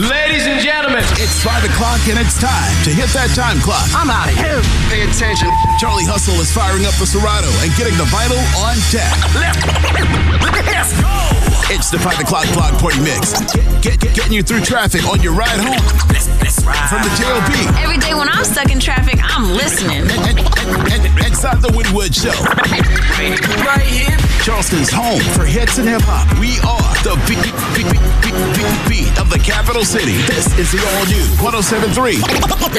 Ladies and gentlemen, it's 5 o'clock and it's time to hit that time clock. I'm out of here. Pay attention. Charlie Hustle is firing up the Serato and getting the vital on deck. Let's go. It's the 5 o'clock block party mix. Get, get, getting you through traffic on your ride home. From the JOB. Every day when I'm stuck in traffic, I'm listening. And, and, and, inside the Woody Wood Show. Right here. Charleston's home for hits and hip hop. We are the beat, beat, beat, beat, beat, beat of the capital city. This is the all new 1073.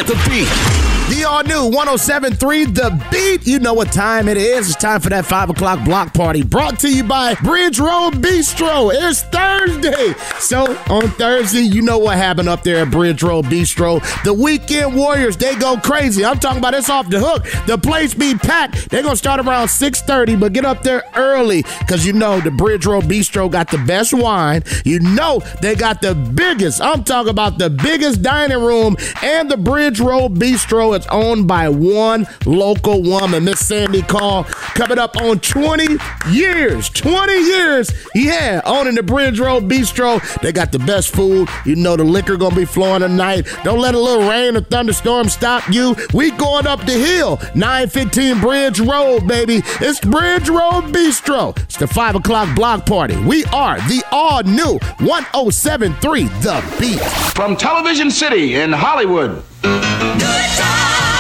The beat. The all new 1073 The Beat. You know what time it is. It's time for that 5 o'clock block party. Brought to you by Bridge Road Bistro. It's Thursday. So on Thursday, you know what happened up there at Bridge Road Bistro. The weekend warriors, they go crazy. I'm talking about it's off the hook. The place be packed. They're going to start around 6.30, but get up there early because you know the Bridge Road Bistro got the best wine. You know they got the biggest. I'm talking about the biggest dining room and the Bridge Road Bistro. It's owned by one local woman, Miss Sandy Call, coming up on 20 years. 20 years, yeah, owning the Bridge Road Bistro. They got the best food. You know the liquor gonna be flowing tonight. Don't let a little rain or thunderstorm stop you. We going up the hill, 915 Bridge Road, baby. It's Bridge Road Bistro. It's the 5 o'clock block party. We are the all new 1073 The Beat. From Television City in Hollywood. Temporary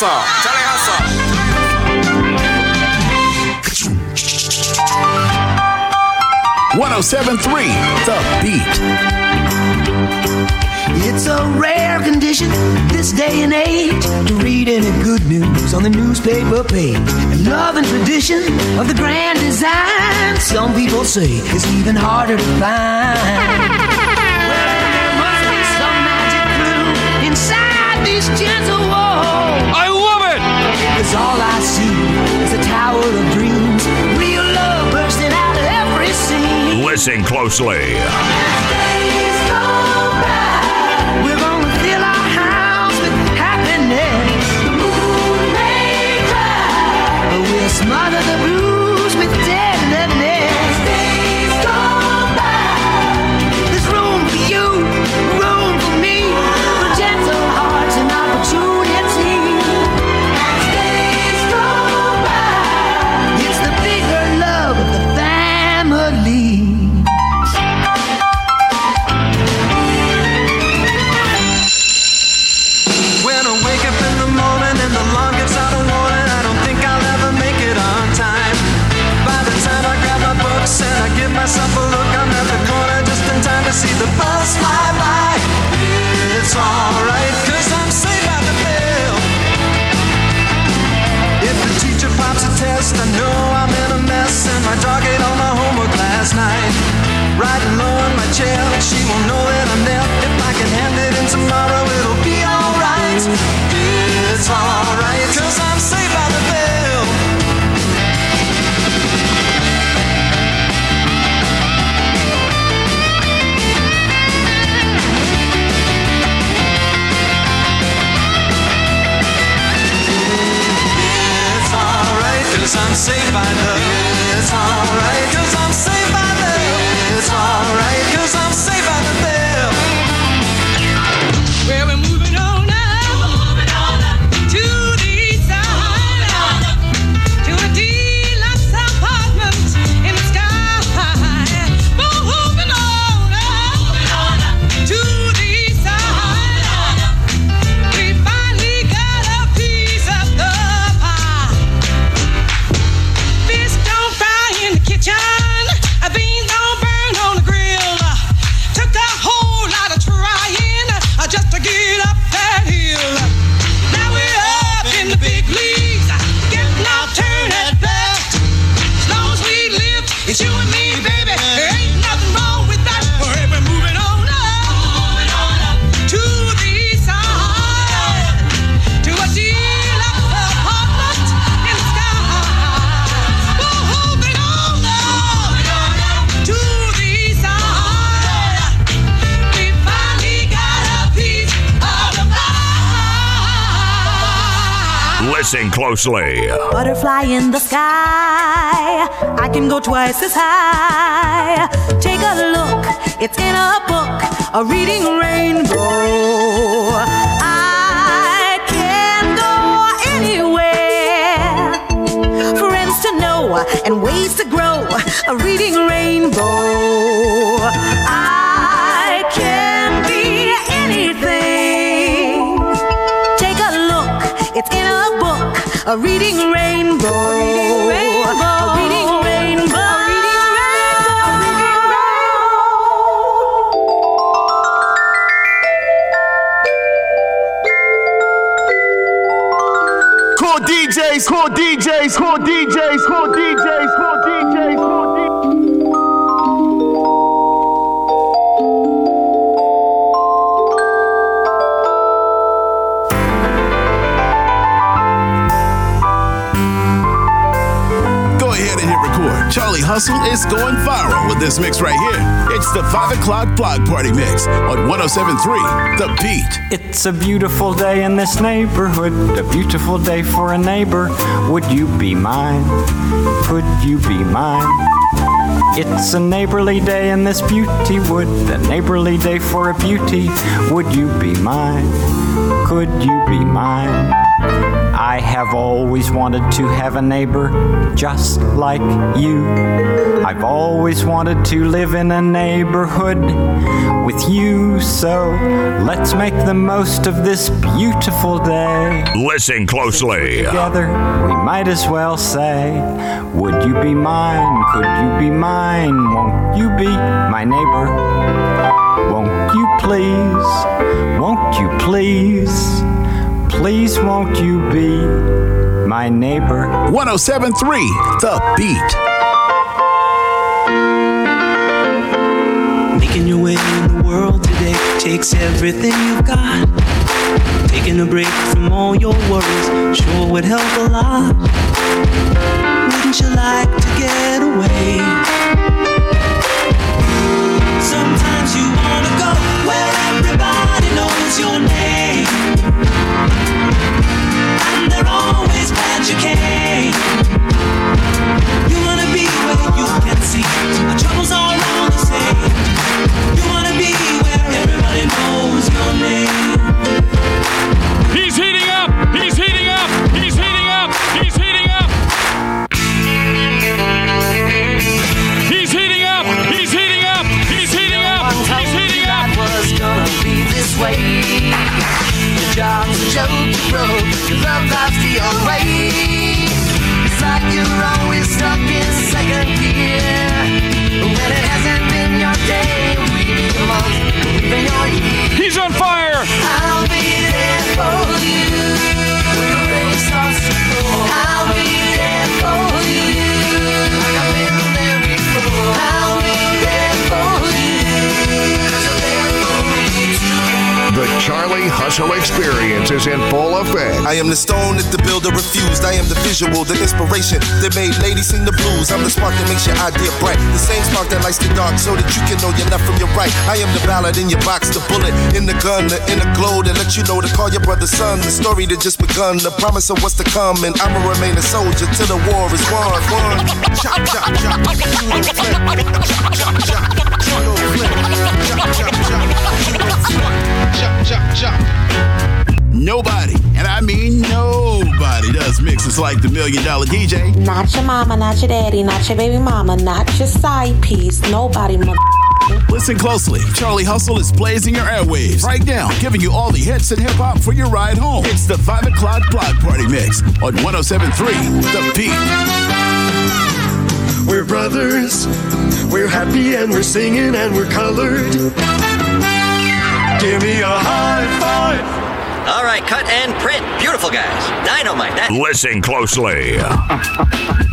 Hustle. Charlie Hustle. 1073 The Beat. It's a rare condition this day and age to read any good news on the newspaper page. And love and tradition of the grand design, some people say is even harder to find. Well, there must be some magic clue inside these gentle walls. Is of dreams, real love bursting out of every scene. Listen closely. Go by, safe by the Closely. Butterfly in the sky. I can go twice as high. Take a look, it's in a book, a reading book, a reading rainbow. A reading rainbow. A reading rainbow. Cool DJs, cool DJs, cool DJs, cool DJs, cool DJs, Charlie Hustle is going viral with this mix right here. It's the 5 o'clock block party mix on 1073 The Beat. It's a beautiful day in this neighborhood, a beautiful day for a neighbor. Would you be mine? Could you be mine? It's a neighborly day in this beauty wood, a neighborly day for a beauty. Would you be mine? Could you be mine? I have always wanted to have a neighbor just like you. I've always wanted to live in a neighborhood with you, so let's make the most of this beautiful day. Listen closely. Together, we might as well say, Would you be mine? Could you be mine? Won't you be my neighbor? Won't you please? Won't you please? Please, won't you be my neighbor? 1073 The Beat. Making your way in the world today takes everything you've got. Taking a break from all your worries sure would help a lot. Wouldn't you like to get away? Sometimes you wanna go where everybody knows your name. You wanna be where you can see joke, you love the old way. It's like you're always stuck in second gear. When it hasn't been your day, your year. He's on fire. I'll be there for you. Charlie Hustle experience is in full effect. I am the stone that the builder refused. I am the visual, the inspiration that made ladies sing the blues. I'm the spark that makes your idea bright. The same spark that lights the dark so that you can know your left from your right. I am the ballad in your box, the bullet in the gun, the inner glow that let you know to call your brother son. The story that just begun, the promise of what's to come. And I'ma remain a soldier till the war is won. won. Chop, chop, chop. Chop, chop, chop. Nobody, and I mean nobody, does mixes like the Million Dollar DJ. Not your mama, not your daddy, not your baby mama, not your side piece. Nobody, mother. Listen closely. Charlie Hustle is blazing your airwaves right now, giving you all the hits and hip hop for your ride home. It's the 5 o'clock block party mix on 1073 The Beat. We're brothers, we're happy and we're singing and we're colored. Give me a high five. All right, cut and print. Beautiful guys. Dynamite. That. Listen closely.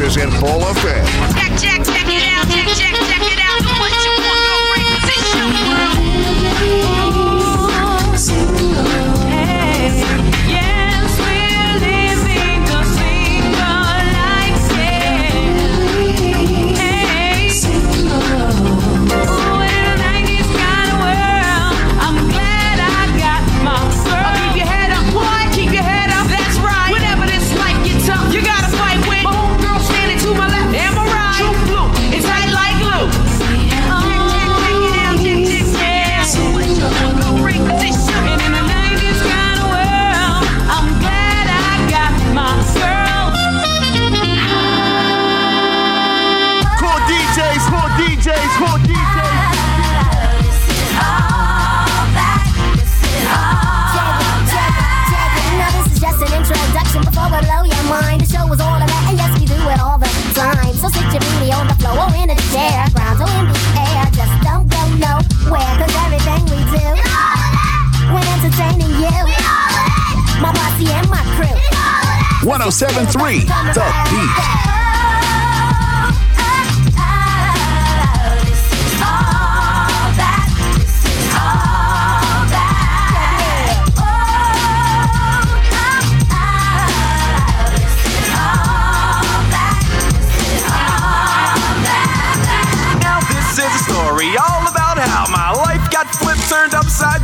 is in full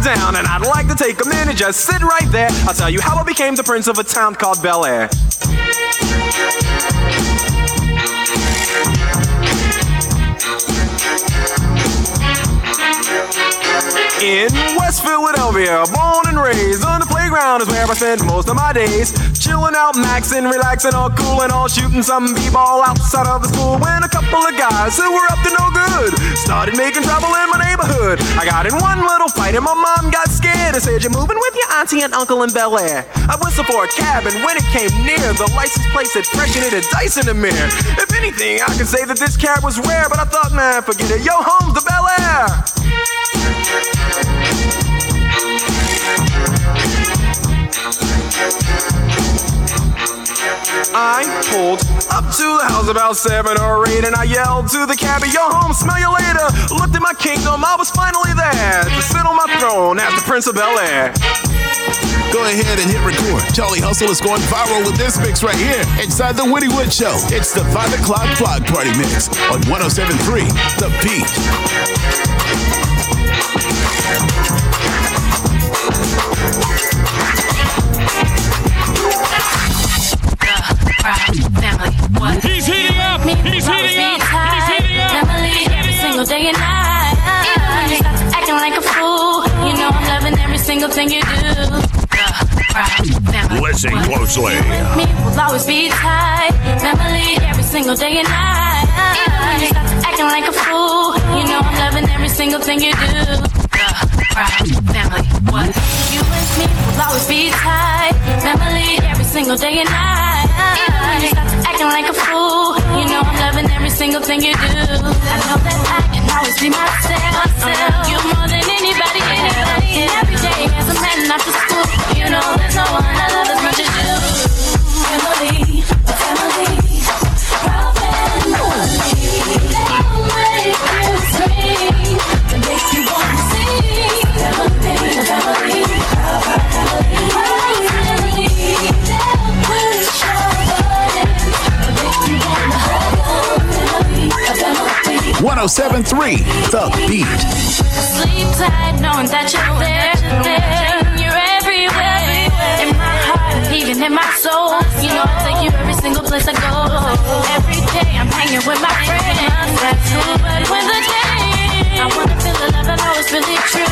down, and I'd like to take a minute, just sit right there. I'll tell you how I became the prince of a town called Bel Air. In West Philadelphia, born and raised on the playground is where I spent most of my days. Chilling out, maxing, relaxing, all cool and all shooting some b-ball outside of the school. When a couple of guys who were up to no good started making trouble in my neighborhood. I got in one little fight and my mom got scared and said, "You're moving with your auntie and uncle in Bel Air." I whistled for a cab and when it came near, the license plate said fresh and it had dice in the mirror. If anything, I could say that this cab was rare, but I thought, man, forget it. Yo, home's the Bel Air. I pulled up to the house about seven or eight, and I yelled to the cabbie, "Yo, home, smell you later." Looked at my kingdom, I was finally there to sit on my throne as the Prince of Bel Air. Go ahead and hit record. Charlie Hustle is going viral with this mix right here inside the Woody Wood Show. It's the 5 o'clock Block Party Mix on 1073 The Beat. Heating up. He's heating up. He's heating. Every single day and night. Even when you start acting like a fool, you know I'm loving every single thing you do. Listen closely. Me will always be tight. Family every single day and night. Even when you start to acting like a fool, you know I'm loving every single thing you do. Family, You and me will always be tight. Family every single day and night. Even you acting like a fool, you know I'm loving every single thing you do. I know that I can always be myself. You more than anybody, anybody. And every day as a man after school, you know there's no one I love as much as you. Family, family, 1073 The Beat. Sleep tight, knowing that you're there, there. You're everywhere, in my heart, even in my soul. You know I take you every single place I go. Every day I'm hanging with my friends. That's who, but when the day I wanna feel the love I know it's really true.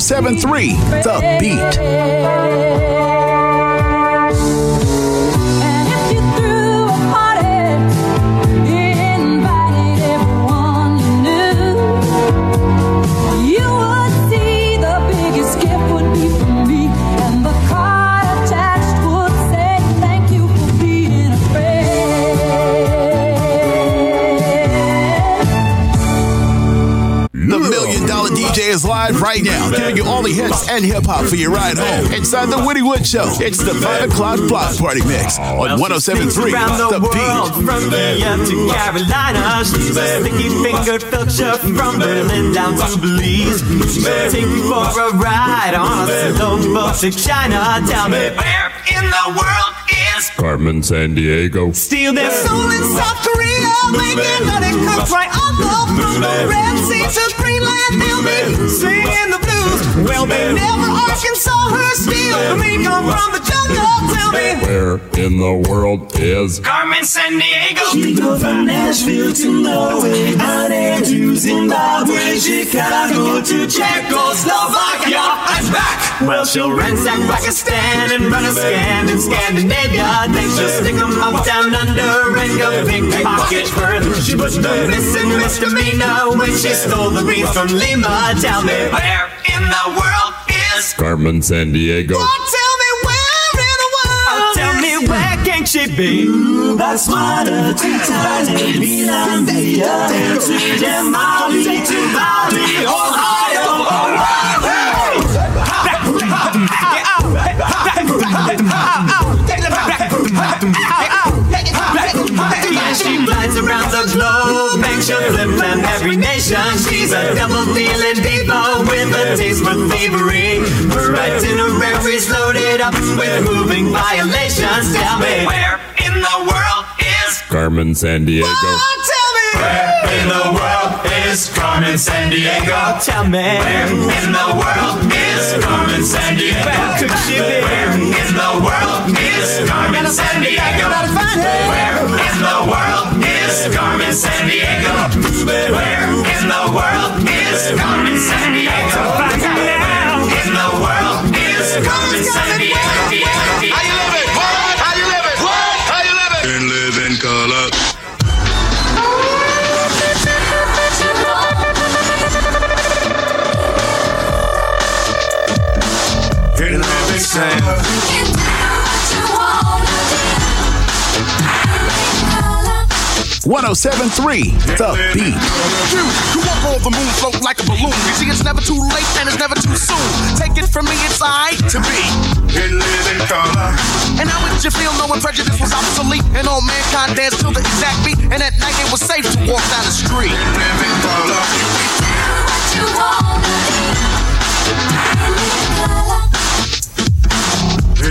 1073 The Beat. Live right now, giving you all the hits and hip hop for your ride home. Inside the Woody Wood Show, it's the 5 o'clock block party mix on 1073 around the, The world, Beat. from India to Carolina. She's a sticky fingered filcher from Berlin down to Belize. She'll take you for a ride on a slow boat to China. Tell me where in the world is Carmen Sandiego. Steal their Soul in South Korea, making honey cups right on the from the Red Sea to Greenland. They'll be singing the blues. Well, they never Arkansas her steel. The meat come from the jungle. Tell me. Where in the world is Carmen Sandiego. She go from Nashville to Norway, Ghana to Zimbabwe, Chicago to Czechoslovakia. I'm back. Well, she'll ransack Pakistan and run a scan in Scandinavia. Then she'll stick 'em up down under and go pickpocket further. She was the missing misdemeanor when she stole the beans from Lima. Tell me where in the world is Carmen Sandiego. Tell me where in the world. Oh, tell me where she be? Botswana to Thailand, Milan, Vietnam to Jamali to Bali, Ohio, Yeah, she flies around the globe, and she'll flip them every nation. She's a double dealing diva with a taste for thievery. Her itinerary's loaded up with moving violations. Tell me where in the world is Carmen Sandiego. Tell me. Where in the world is Carmen Sandiego? Tell me Where in the world is Carmen Sandiego? Where could she be? Where in the world is Carmen Sandiego? Where in the world is Carmen Sandiego? Where in the world is Carmen Sandiego? Where in the world is Carmen Sandiego? How you living? What? How you living? What? How you living? And live in color. And 1073 The Beat. You, you walk on the moon, float like a balloon. You see, it's never too late and it's never too soon. Take it from me, it's alright to be. And live in color. And how would you feel knowing prejudice was obsolete and all mankind danced to the exact beat? And at night it was safe to walk down the street. And live in color.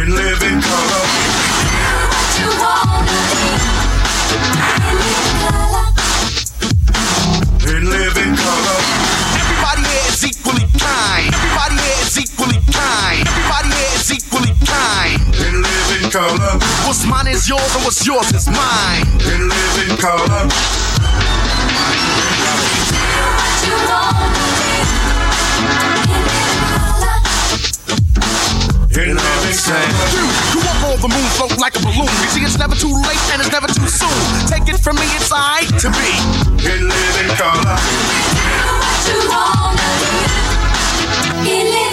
And live in color. What's mine is yours and what's yours is mine. And live in color. Eh? You will hold the moon, float like a balloon. You see, it's never too late and it's never too soon. Take it from me, it's alright to be. In living color. In living color.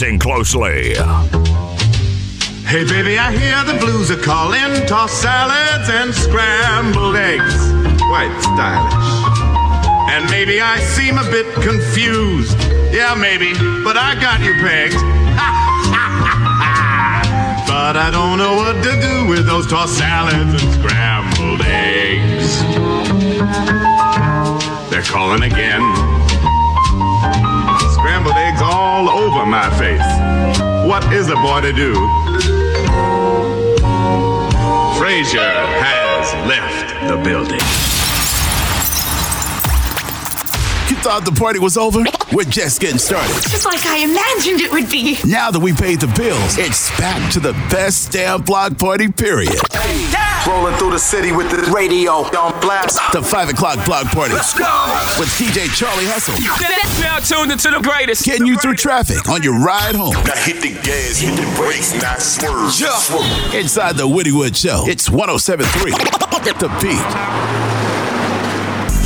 Listen closely. Hey baby, I hear the blues are calling. Toss salads and scrambled eggs. Quite stylish. And maybe I seem a bit confused. Yeah, maybe, but I got you pegged. but I don't know what to do with those tossed salads and scrambled eggs. They're calling again. Scrambled eggs all over my face. What is a boy to do? Frasier has left the building. You thought the party was over? We're just getting started. Just like I imagined it would be. Now that we paid the bills, it's back to the best damn block party, period. Rolling through the city with the radio on blast. The 5 o'clock block party. Let's go. With DJ Charlie Hustle. Now tuned into the greatest. Getting you through traffic on your ride home. Now hit the gas, hit the brakes, not swerve. swerve. Inside the Woody Wood Show, it's 1073 The Beat.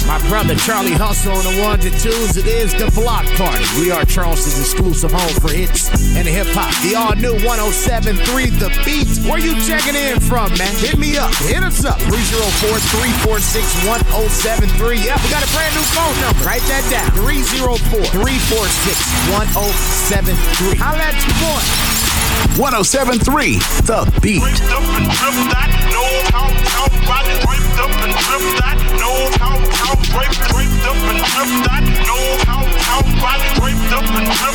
My brother Charlie Hustle on the ones and twos. It is the block party. We are Charleston's exclusive home for hits and hip hop. The all new 1073 The Beat. Where you checking in from, man? Hit me up. Hit us up. 304 346 1073. Yep, we got a brand new phone number. Write that down. 304 346 1073. Holla at your boy. 1073 The Beat.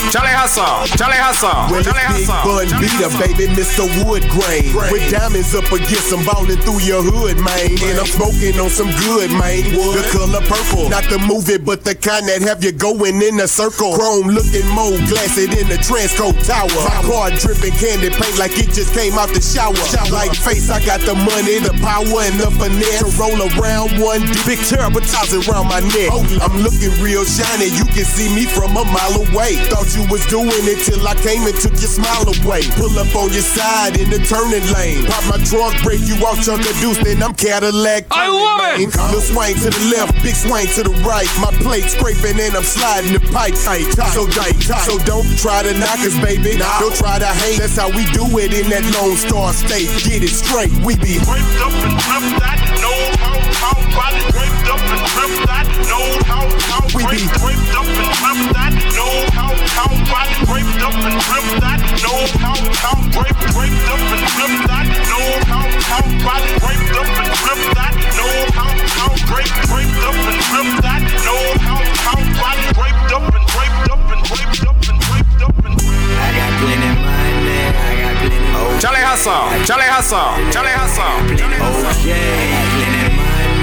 Charlie Hustle, Charlie Hustle, Well, Charlie Big. Bun Beater, baby, Mr. Wood Grain. With diamonds up against some ballin' through your hood, man. And I'm smoking on some good, man. The color purple, not the movie, but the kind that have you going in a circle. Chrome looking more glassy than the Transco Tower. My car dripping candy paint like it just came out the shower. Like face, I got the money, the power, and the finesse to roll around one big terrible ties around my neck. I'm looking real shiny, you can see me from a mile away. Thought you was doing it till I came and took your smile away. Pull up on your side in the turning lane. Pop my trunk, break you off, chunk of deuce, then I'm Cadillac. I love it. Little swing to the left, big swing to the right. My plate scraping and I'm sliding the pipe tight, tight. So tight, tight. So don't try to knock us, baby. Don't try to hate. That's how we do it in that Lone Star State. Get it straight, we be Draped up and dripped that, no how, how, body draped up and dripped that, no how, how, We be- draped, draped up and dripped that, no how, how, body draped up and dripped that, no how, how, draped, draped up and dripped that, no how, how body raped up and ripped that. Know how how raped, raped up and ripped that. Know how how body raped up and raped up and raped up and raped up and. I got plenty money. I got plenty. Oh, Charlie Hustle, Charlie Hustle, Charlie Hustle. Okay. I got plenty money.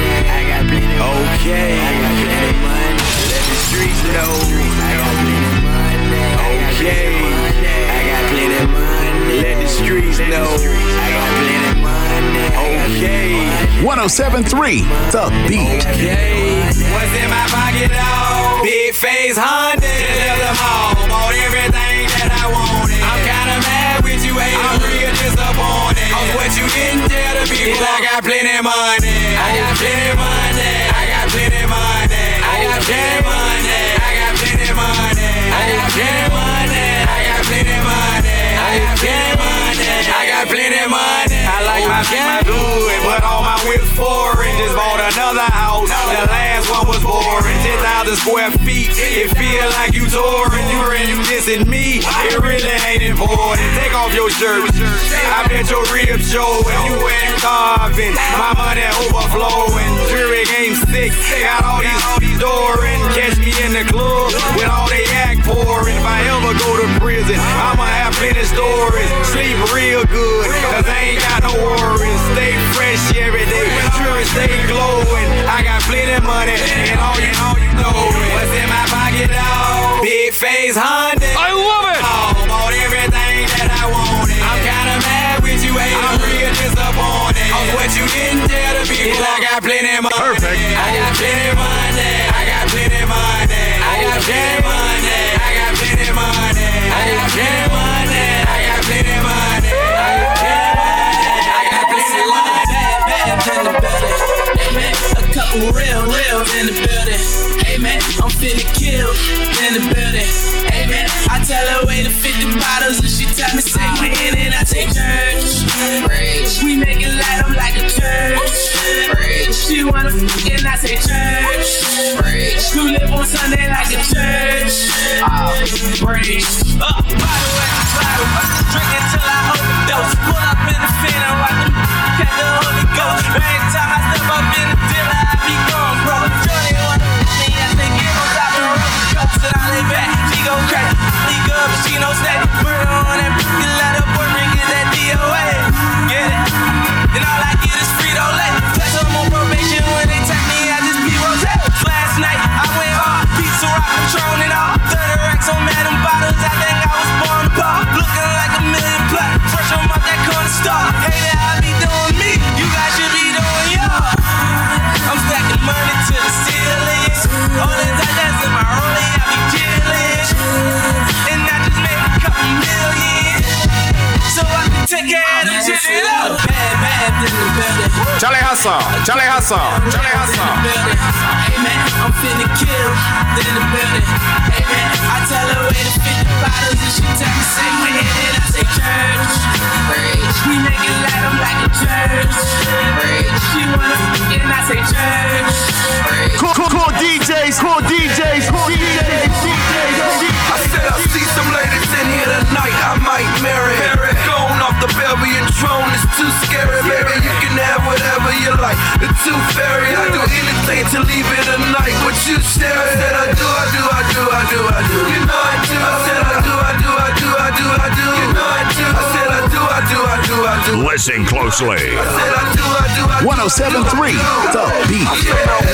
I got plenty. Okay. I got plenty money. Let the streets know. I got plenty money. Okay. I got plenty money. Let the streets know. I got plenty money. Okay. 1073 The Beat. What's in my pocket, dog? Big face Honda. Just left the mall. Bought everything I wanted. I'm kinda mad with you, hey. I'm real disappointed. Cause what you didn't tell the people, I got plenty money. I got plenty money. I got plenty money. I got plenty money. I got plenty money. I got plenty money. I got plenty money. I got plenty money. I got plenty money. I like my my good, but all my whips foreign. Just bought another house. The last one was boring. 10,000 square feet. It feel like you touring. You and you dissing me. It really ain't important. Take off your shirt. I bet your ribs show. If you ain't carving, my money overflowing. Jury game six. Got all these dooring. Catch me in the club with all they act pouring. If I ever go to prison, I'ma have plenty stories. Sleep real good, cause I ain't got no worries. Stay fresh every day, sure stay glowing. I got plenty money, and all you all you know is what's in my pocket, dog. Big face Honda. I love it. Oh, bought everything that I wanted. I'm kinda mad with you, hey. I'm real disappointed. What you didn't tell the people, I got plenty money. Perfect. I got plenty money. I got plenty money. I got plenty money. I got plenty money. I got plenty money. Couple real, real in the building. Hey man, I'm finna kill in the building. Hey man, I tell her wait to 50 bottles and she tell me say we in it. I take church. We make it light up like a church. She wanna f and I say church. You live on Sunday like a church. Oh, preach. Up, bottle the bottle. Drinking till I overdose. Pull up in the fin and the catch the Holy Ghost. Every time I step up in the dealer, Charlie Hustle, Charlie Hustle. Hey man, I'm finna kill in the building. Hey man, I tell her wait to 50 bottles and she tell me say we in it. I say church. Preach. We make it light up like a church. Preach. She wanna f and I say church. Preach. Cool, cool, cool DJs, cool DJs, cool DJs, DJs. I said I see some ladies in here tonight, I might marry. Going off the Belgian throne is too scary, baby. You can have whatever you like. The too fairy, I do anything to leave it a night. What you stare I said I do, I do, I do, I do, I do. You know I do. I said I do, I do, I do, I do, I do. You know I do. I said I do, I do, I do, I do. Listen closely. I said I do, I do, I do. 1073 The Beat.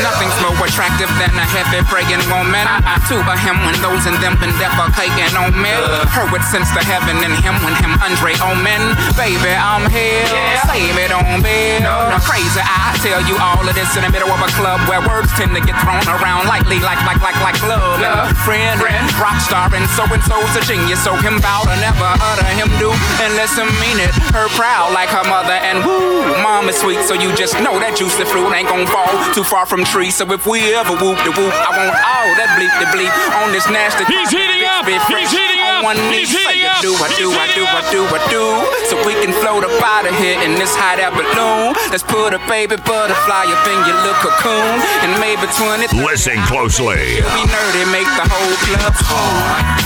Nothing's more attractive than a heavy praying woman. Two of him when those in them been defecating on me. Her with sense to heaven and him when him Andre Omen. Baby, I'm here. Save it on bed. Now crazy, I tell you all of this in the middle of a club where words tend to get thrown around lightly, like like like like love. And friend, rock star, and so and so's a genius. So him bow to never utter him do unless him mean it. Her proud like her mother, and woo, mom is sweet. So you just know that juicy fruit ain't gon' fall too far from tree. So if we ever whoop the whoop, I want all that bleep the bleep on this nasty. He's heating up. He's heating up. On one knee, He's say heating it, up. do I do I do I do I do, so we can float up out of here in this hot air balloon. Let's put a baby butterfly up in your little cocoon, and maybe 20. Listen closely. Be nerdy, make the whole club hard.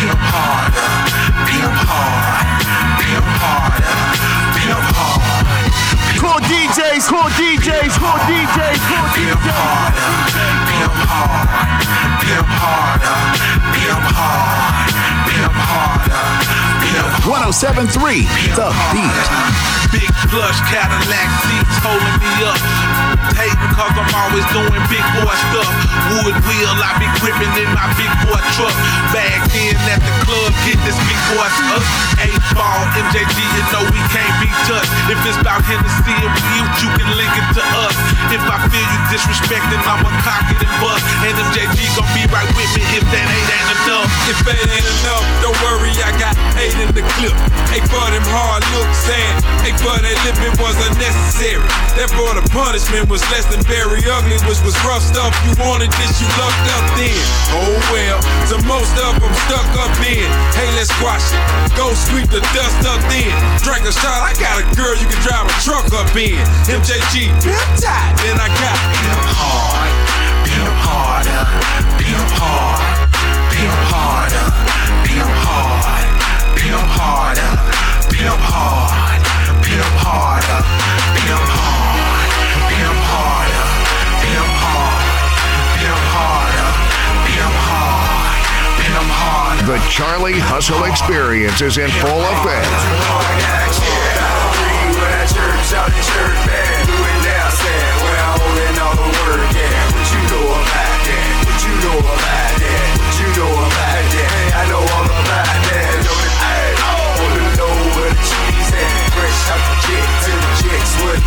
Pimp harder, pimp hard, pimp harder, pimp hard. DJs, DJs, DJs, DJs. Pimp harder, hard, pimp harder. 1073 The Beat. Big plush Cadillac seats holding me up. Hating cause I'm always doing big boy stuff. Wood wheel, I be gripping in my big boy truck. Bagged in at the club, get this big boy stuff. Eight ball, MJG, you know we can't be touched. If it's about Hennessy and weed, you can link it to us. If I feel you disrespecting, Hey, for them hard looks, saying, hey, for that living was unnecessary. Therefore, the punishment was less than very ugly, which was rough stuff. You wanted this, you lucked up then. Oh well, so most of them stuck up in. Hey, let's squash it. Go sweep the dust up then. Drink a shot, I got a girl you can drive a truck up in. MJG, pimp tight, then I got pimp hard, pimp harder, pimp hard, pimp harder, pimp hard, pimp harder, pimp hard, pimp harder, pimp hard, pimp harder, pimp hard, pimp harder, pimp hard, pimp harder. The Charlie Hustle Experience is in full effect.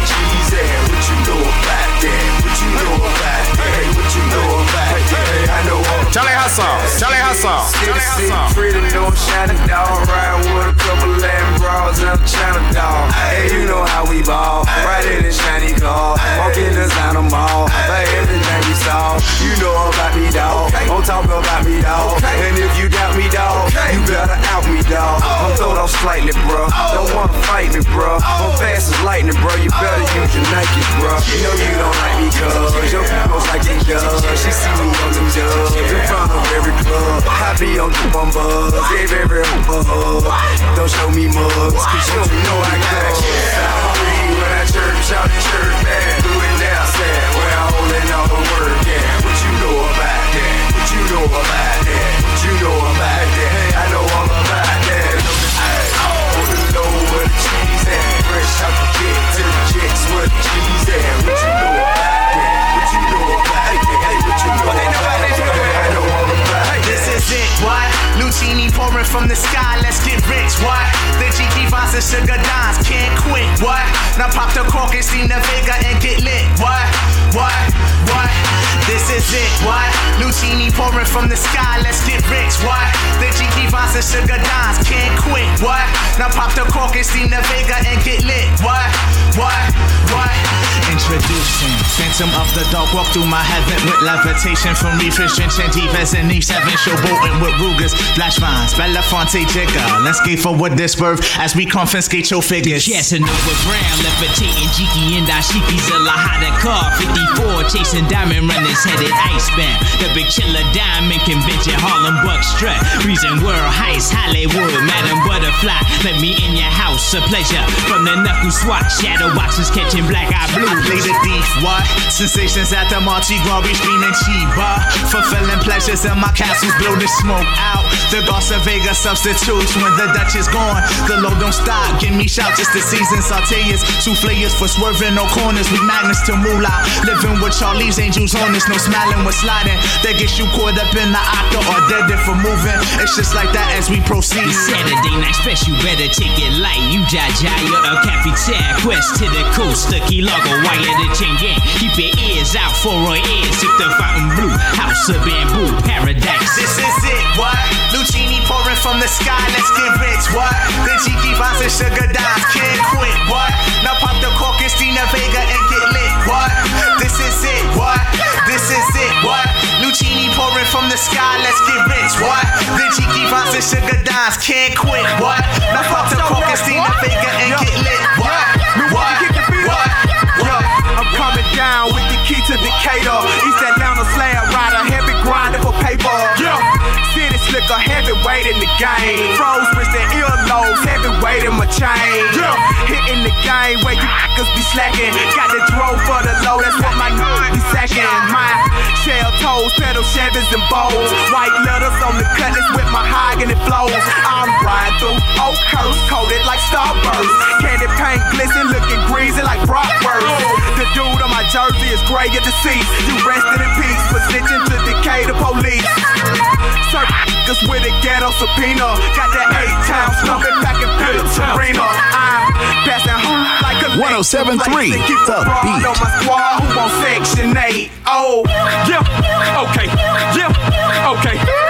Jets where cheese at. What you know about that? What you know about that? What you know about that? Hey, I know all Charlie Hustle, Charlie Hustle, Charlie Hustle. pretty, no dog. Riding with a couple Latin bras China dog. Hey, you know how we ball. Slightly, bro. Don't wanna fight me, bro. I'm fast as lightning, bro. You better use your Nike, bro. You know you don't like me, cuz your people's like me, cuz. She see me on them dubs in front of every club. I be on the bum buzz, gave every hug. Don't show me mugs, cause you know I got free when I church out the church, man. Do it now, sad. Where I'm holding all the word, yeah. What you know about that? What you know about that? What you know about that? Out the to the jets where the cheese at. What you know about Lucini pouring from the sky, let's get rich, what? The GP Vines and Sugar Dimes can't quit, what? Now pop the cork and see the Vega and get lit, what? What? What? This is it, what? Lucini pouring from the sky, let's get rich, what? The GP Vines and Sugar Dimes can't quit, what? Now pop the cork and see the Vega and get lit, what? What? What? Introducing Phantom of the Dark, walk through my heaven with levitation from refrigeration defense and Eve 7 showboating with Rugers, Flash Vines, Belafonte Jigger. Let's get forward this birth as we confiscate your figures. Yes, and over ground, levitating Jiki and Dashiki's a Lahada car. 54 chasing diamond runners headed icebound. The big chiller diamond convention, Harlem Buck strut. Reason world heist, Hollywood, Madam Butterfly. Let me in your house, a pleasure. From the knuckle swat, shadow boxes catching black eye blue. Play the thief, what? Sensations at the Mardi Gras, we screaming Chiba. Fulfilling pleasures in my castles, blow the smoke out. The Garza Vega substitutes when the Dutch is gone. The load don't stop, give me shout just the season sauteers. Souffleurs for swerving, no corners, we magnets to moolah. Living with Charlie's angels on us, no smiling, we're sliding. That gets you caught up in the octa or dead if we're moving. It's just like that as we proceed. Saturday night special, better take it light. You jaja, you're a capital. Quest to the coast, the key logo, wire the chain gang. Keep your ears out for our ears. Sip the Fontainebleau, house of bamboo, paradise. This is it, what? Lucini pouring from the sky, let's get rich, what? The Cheeky Vines and Sugar Dimes can't quit, what? Now pop the cork, Christina Vega and get lit, what? This is it, what? This is it, what? Lucini pouring from the sky, let's get rich, what? The Cheeky Vines and Sugar Dimes can't quit, what? Now pop the cork, Christina Vega and get lit, what? What? What? Yo, I'm coming down with the key to Decatur. East Atlanta slab rider, heavy grinder for paper. Yo, city liquor, heavyweight in the game. Froze wrist and earlobes, heavyweight in my chain. Yeah. Hitting the game where you niggas be slacking. Got the drove for the low, that's what my niggas be sacking. My shell toes, pedal Chevys and bowls. White letters on the cutlass with my hog and it flows. I'm riding through oak curse, coated like Starburst. Candy paint glisten, looking greasy like Bratwurst. The dude on my jersey is gray the seats. You rested in peace, position to decay the police. Surf niggas with a ghetto subpoena. Got that eight times smoking back in. I'm passing home like a 1073 Keep The Beat. on my squad who on section 8. Oh, Yeah. Okay. Yeah. Okay.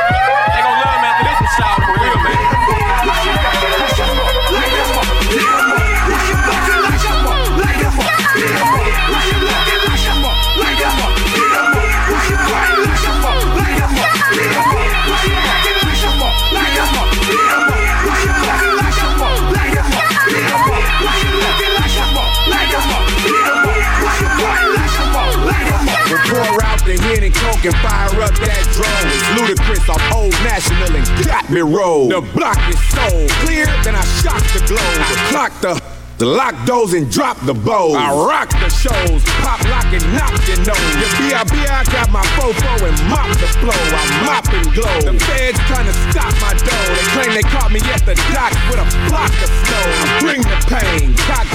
And fire up that drone. Ludacris, I'm old national and got me roll. The block is so clear, then I shock the globe. I clock the the lock doors and drop the bows. I rock the shows, pop, lock, and knock your nose. Your B.I.B. I got my fofo and mop the flow. I mop and glow. The feds trying to stop my dough. They claim they caught me at the dock with a block of snow. I bring the pain, cock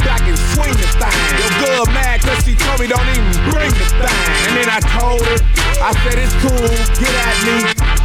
I told her, I said it's cool, get at me.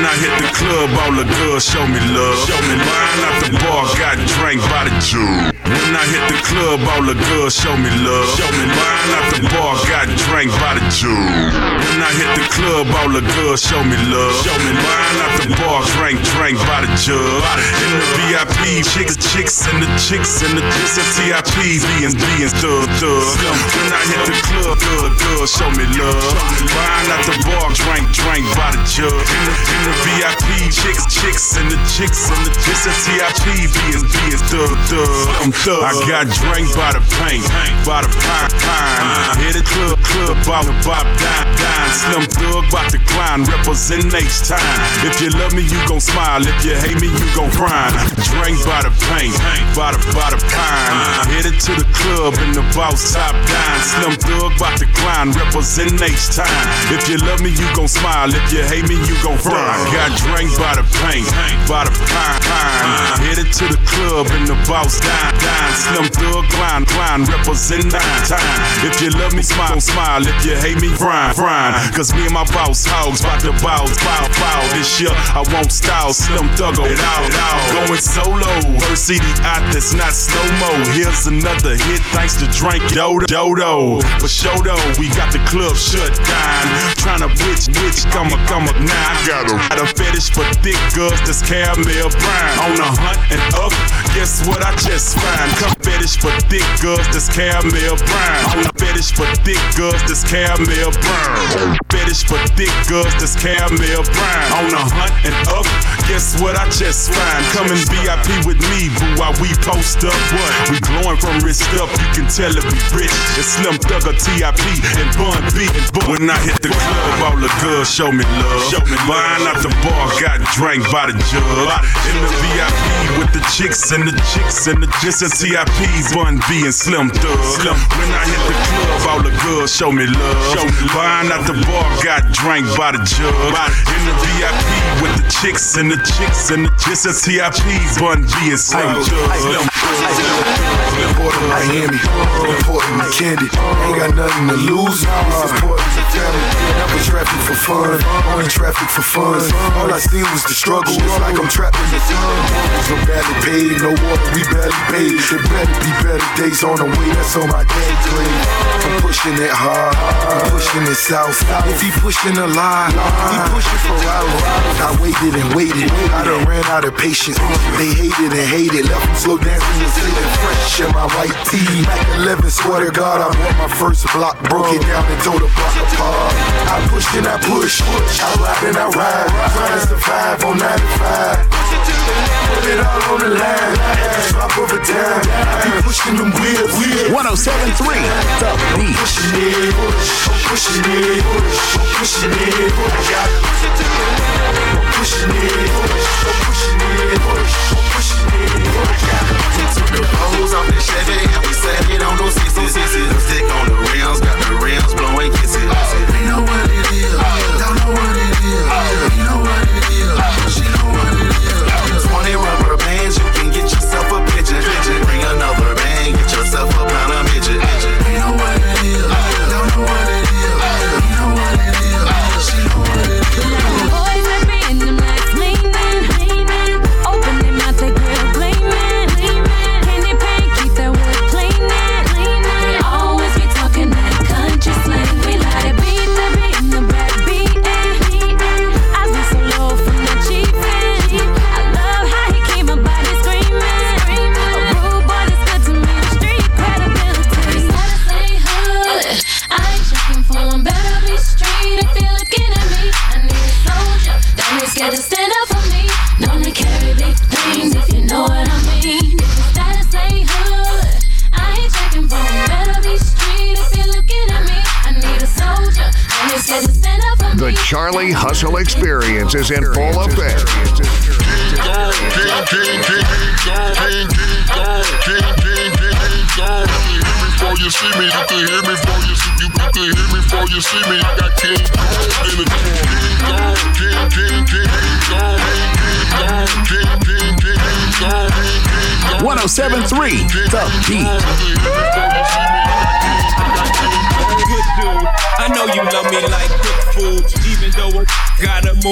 When I hit the club, all the girls show me love. Show me Mine at the bar, got drank by the Jew. When I hit the club, all the girls show me love. Show me Mine at the bar, got drank by the Jew. When I hit the club, all the girls show me love. Show me Mine at the bar, drank, drank by the jug. In the VIP, chicks, chicks, and the chicks, and the chicks, and TIPs, being, being thug, thug. When I hit the club, good, good, show me love. Mine at the bar, drank, drank by the jug. In the, in the VIP, chicks, chicks, and the chicks, and the chicks, and TIP, being, being thug, thug. Thug. I got drank by the paint, by the pine, pine. Uh-huh. Hit the club, club, bop, bop, dime, dime. Slim thug, bout to climb, represent H time. If you love me, you gon' smile. If you hate me, you gon' grind. Drank by the paint, by the, by the pine. Uh-huh. Hit it to the club and the boss top dime. Slim thug, bout to climb, represent H time. If you love me, you gon' smile. If you hate me, you gon' frown. I got drank by the paint, by the pine, pine. Uh-huh. Hit it to the club in the boss dime, dime. Slim thug, climb, climb, represent nine time. If you love me, smile, smile. If you hate me, frown, frown. Cause me and my boss hogs bout to bow, bow, bow. This year, I won't style, slim thuggo it out, out. Going solo, first CD out that's not slow mo. Here's another hit thanks to Drink Dodo. Dodo. For show though, we got the club shut down. Tryna bitch, bitch, come up, come up. now I got a, got a fetish for thick girls that's caramel brown. On a hunt and up, guess what I just find? Come fetish for thick girls that's caramel brown. Fetish for thick girls that's caramel brown. Fetish for thick girls that's caramel brown. On a hunt and up, guess what I just find? Come in VIP with me, boo, while we post up. What? We glowing from wrist up, you can tell if we rich. It's Slim Thugga, TIP, and Bun B. When I hit the club, all the girls show me love. Show me Mine out the bar, got drank by the jug. In the VIP with the chicks and the chicks and the just and TIPs, Bun B and Slim Thug. When I hit the club, all the girls show me love. Show me Mine out the bar, got drank by the jug. In the VIP with the chicks and the chicks and the just and TIPs, Bun B and Slim Thug. Port of Miami, Port of candy. Ain't got nothing to lose. Part of the family. Never traffic for fun. Only traffic for fun. All I see was the struggle. It's like I'm trapped in the sun. So badly paid, no water, we barely paid. There better be better days on the way. That's on my day grade. I'm pushing it hard. I'm pushing it south. If he pushing a lie, he pushing for hours. I waited and waited. I done ran out of patience. They hated and hated. Left them slow dancing and sitting fresh in my white tee. Mac 11, swear to God, I bought my first block. Broke it down and tore the block apart. I pushed and I push. I ride and I ride. Trying to survive on 95. Put it all on the line. Drop over time. I be pushing them wheels. 1073 The Beat. Pushing it, push. I'm pushing it, push. I'm pushing it, push. I'm pushing push. I'm pushing. We took the off the Chevy and we set it on those sixes. On the rims, got the rims blowing kisses. They know what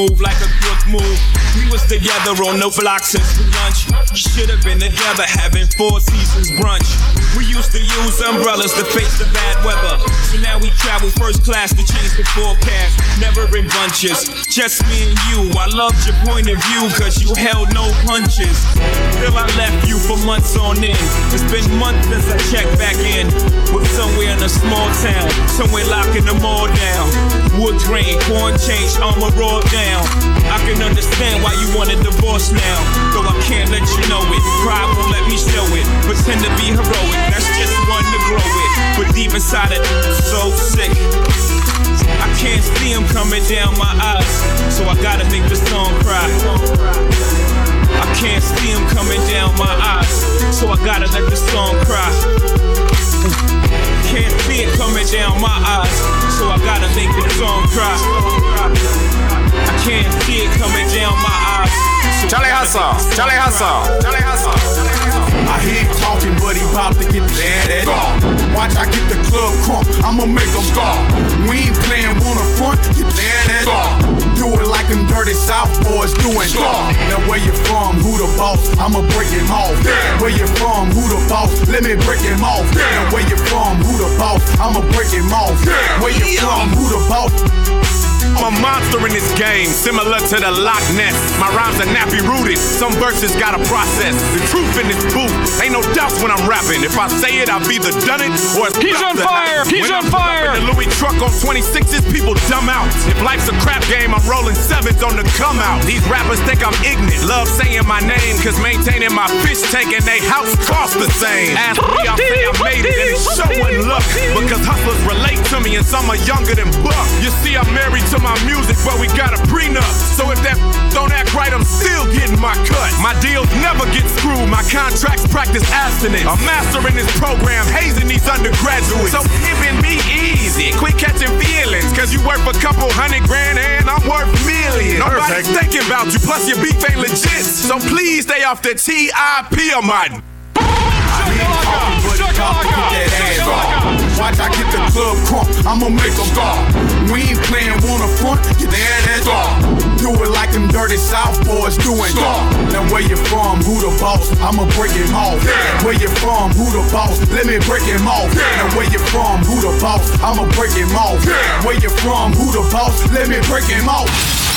move like a crook move. We was together on the block since lunch. Should have been together having four seasons brunch. We used to use umbrellas to face the bad weather. So now we travel first class to change the forecast. Never in bunches, just me and you. I loved your point of view, cause you held no punches. Till I left you for months on end. It's been months since I checked back in. Was somewhere in a small town, somewhere locking them all down. Wood grain, corn change, armor raw down. I can understand why you want a divorce now. Though I can't let you know it. Pride won't let me show it. Pretend to be heroic, that's just one to grow it. But deep inside it, so sick. I can't see him coming down my eyes, so I gotta make the song cry. I can't see him coming down my eyes, so I gotta let the song cry. Can't see it coming down my eyes, so I gotta make the song cry. I can't see it coming down my eyes. so Charlie I gotta Hustle, make the song Charlie. Hustle, Charlie Hustle. I hear he talking, but he bout to get the scar. Watch I get the club crunk, I'ma make him scar. We ain't playing waterfront, get that scar. Do it like them dirty South boys doing scar. Now where you from, who the boss? I'ma break him off. Where you from, who the boss? Let me break him off. Now where you from, who the boss? I'ma break him off. Where you from, who the boss? I'm a monster in this game, similar to the Loch Ness. My rhymes are nappy rooted, some verses gotta process. The truth in this booth, ain't no doubts when I'm rapping. If I say it, I've either done it or it's He's on fire! He's When on I pull up fire! The Louis truck on 26s, people dumb out. If life's a crap game, I'm rolling sevens on the come out. These rappers think I'm ignorant, love saying my name, cause maintaining my fish tank and they house cost the same. Ask me, I say I made it, and it's showing luck. Because hustlers relate to me, and some are younger than Buck. You see, I'm married to my music, but we got a prenup. So if that don't act right, I'm still getting my cut. My deals never get screwed, my contracts practice abstinence. I'm mastering this program, hazing these undergraduates. So giving me easy, quit catching feelings. Cause you worth a couple hundred grand and I'm worth millions. Nobody's thinking about you, plus your beef ain't legit. So please stay off the TIP of my We ain't talking, but it's time to get that ass off. Watch I get the club crunk, I'ma make them gone. We ain't playing wanna front, get that ass off. Do it like them dirty South boys doing dog. Now where you from? Who the boss? I'ma break him off. Where you from? Who the boss? Let me break him off. Now where you from? Who the boss? I'ma break him off. Where you from? Who the boss? Let me break him off.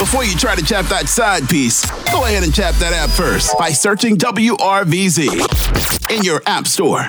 Before you try to chap that side piece, go ahead and chap that app first by searching WRVZ in your app store.